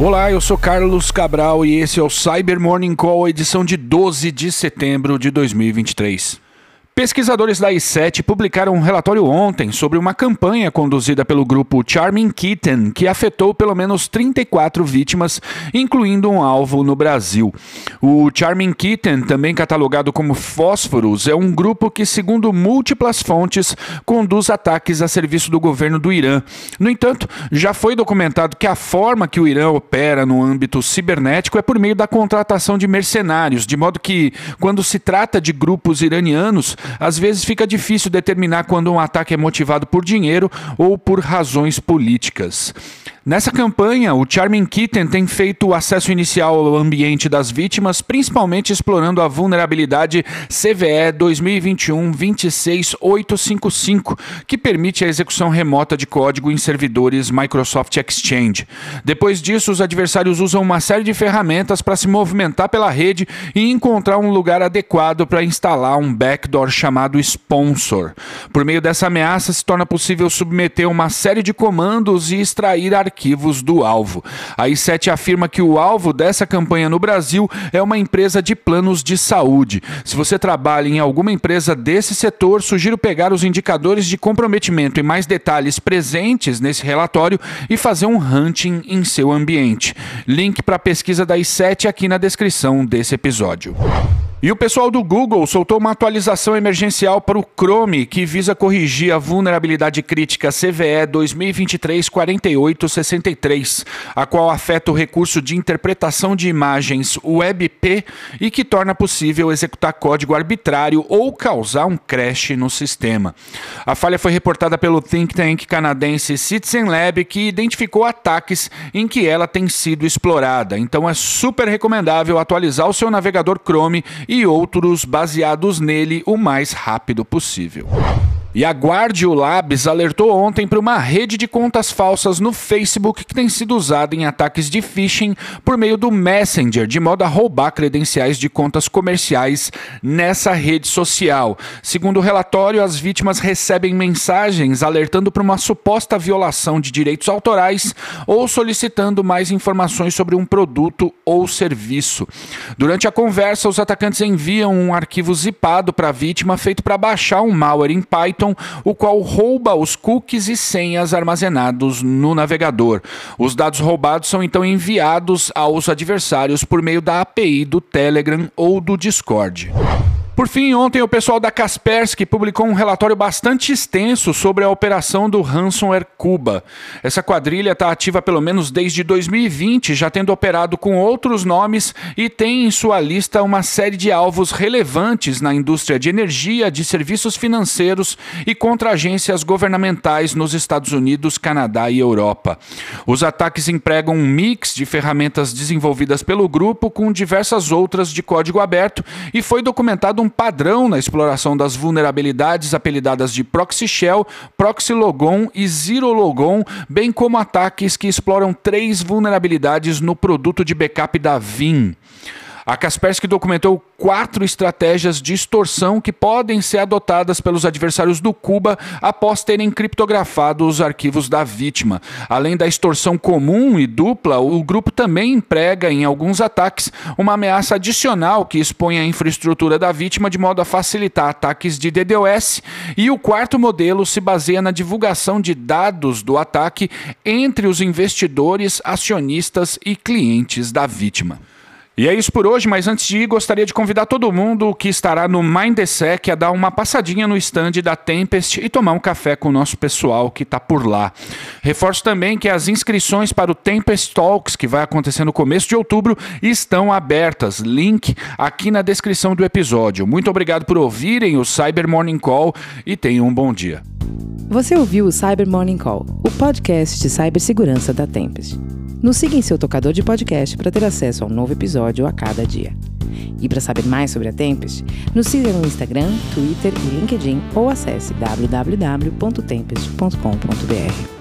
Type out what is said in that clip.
Olá, eu sou Carlos Cabral e esse é o Cyber Morning Call, edição de 12 de setembro de 2023. Pesquisadores da I7 publicaram um relatório ontem sobre uma campanha conduzida pelo grupo Charming Kitten que afetou pelo menos 34 vítimas, incluindo um alvo no Brasil. O Charming Kitten, também catalogado como Fósforos, é um grupo que, segundo múltiplas fontes, conduz ataques a serviço do governo do Irã. No entanto, já foi documentado que a forma que o Irã opera no âmbito cibernético é por meio da contratação de mercenários, de modo que, quando se trata de grupos iranianos, às vezes fica difícil determinar quando um ataque é motivado por dinheiro ou por razões políticas. Nessa campanha, o Charming Kitten tem feito o acesso inicial ao ambiente das vítimas, principalmente explorando a vulnerabilidade CVE 2021-26855, que permite a execução remota de código em servidores Microsoft Exchange. Depois disso, os adversários usam uma série de ferramentas para se movimentar pela rede e encontrar um lugar adequado para instalar um backdoor chamado Sponsor. Por meio dessa ameaça, se torna possível submeter uma série de comandos e extrair arquivos arquivos do alvo. A I7 afirma que o alvo dessa campanha no Brasil é uma empresa de planos de saúde. Se você trabalha em alguma empresa desse setor, sugiro pegar os indicadores de comprometimento e mais detalhes presentes nesse relatório e fazer um hunting em seu ambiente. Link para a pesquisa da I7 aqui na descrição desse episódio. E o pessoal do Google soltou uma atualização emergencial para o Chrome que visa corrigir a vulnerabilidade crítica CVE 2023-4863, a qual afeta o recurso de interpretação de imagens WebP e que torna possível executar código arbitrário ou causar um crash no sistema. A falha foi reportada pelo think tank canadense Citizen Lab, que identificou ataques em que ela tem sido explorada. Então é super recomendável atualizar o seu navegador Chrome e outros baseados nele o mais rápido possível. E a Guardio Labs alertou ontem para uma rede de contas falsas no Facebook que tem sido usada em ataques de phishing por meio do Messenger, de modo a roubar credenciais de contas comerciais nessa rede social. Segundo o relatório, as vítimas recebem mensagens alertando para uma suposta violação de direitos autorais ou solicitando mais informações sobre um produto ou serviço. Durante a conversa, os atacantes enviam um arquivo zipado para a vítima feito para baixar um malware em Python Python, o qual rouba os cookies e senhas armazenados no navegador. Os dados roubados são então enviados aos adversários por meio da API do Telegram ou do Discord. Por fim, ontem o pessoal da Kaspersky publicou um relatório bastante extenso sobre a operação do ransomware Cuba. Essa quadrilha está ativa pelo menos desde 2020, já tendo operado com outros nomes e tem em sua lista uma série de alvos relevantes na indústria de energia, de serviços financeiros e contra agências governamentais nos Estados Unidos, Canadá e Europa. Os ataques empregam um mix de ferramentas desenvolvidas pelo grupo com diversas outras de código aberto e foi documentado um um padrão na exploração das vulnerabilidades apelidadas de Proxy Shell, Proxy Logon e Zero Logon, bem como ataques que exploram três vulnerabilidades no produto de backup da Vim. A Kaspersky documentou quatro estratégias de extorsão que podem ser adotadas pelos adversários do Cuba após terem criptografado os arquivos da vítima. Além da extorsão comum e dupla, o grupo também emprega em alguns ataques uma ameaça adicional que expõe a infraestrutura da vítima de modo a facilitar ataques de DDoS. E o quarto modelo se baseia na divulgação de dados do ataque entre os investidores, acionistas e clientes da vítima. E é isso por hoje, mas antes de ir, gostaria de convidar todo mundo que estará no Mindsec a dar uma passadinha no stand da Tempest e tomar um café com o nosso pessoal que está por lá. Reforço também que as inscrições para o Tempest Talks, que vai acontecer no começo de outubro, estão abertas. Link aqui na descrição do episódio. Muito obrigado por ouvirem o Cyber Morning Call e tenham um bom dia. Você ouviu o Cyber Morning Call, o podcast de cibersegurança da Tempest. Nos siga em seu tocador de podcast para ter acesso a um novo episódio a cada dia. E para saber mais sobre a Tempest, nos siga no Instagram, Twitter e LinkedIn ou acesse www.tempest.com.br.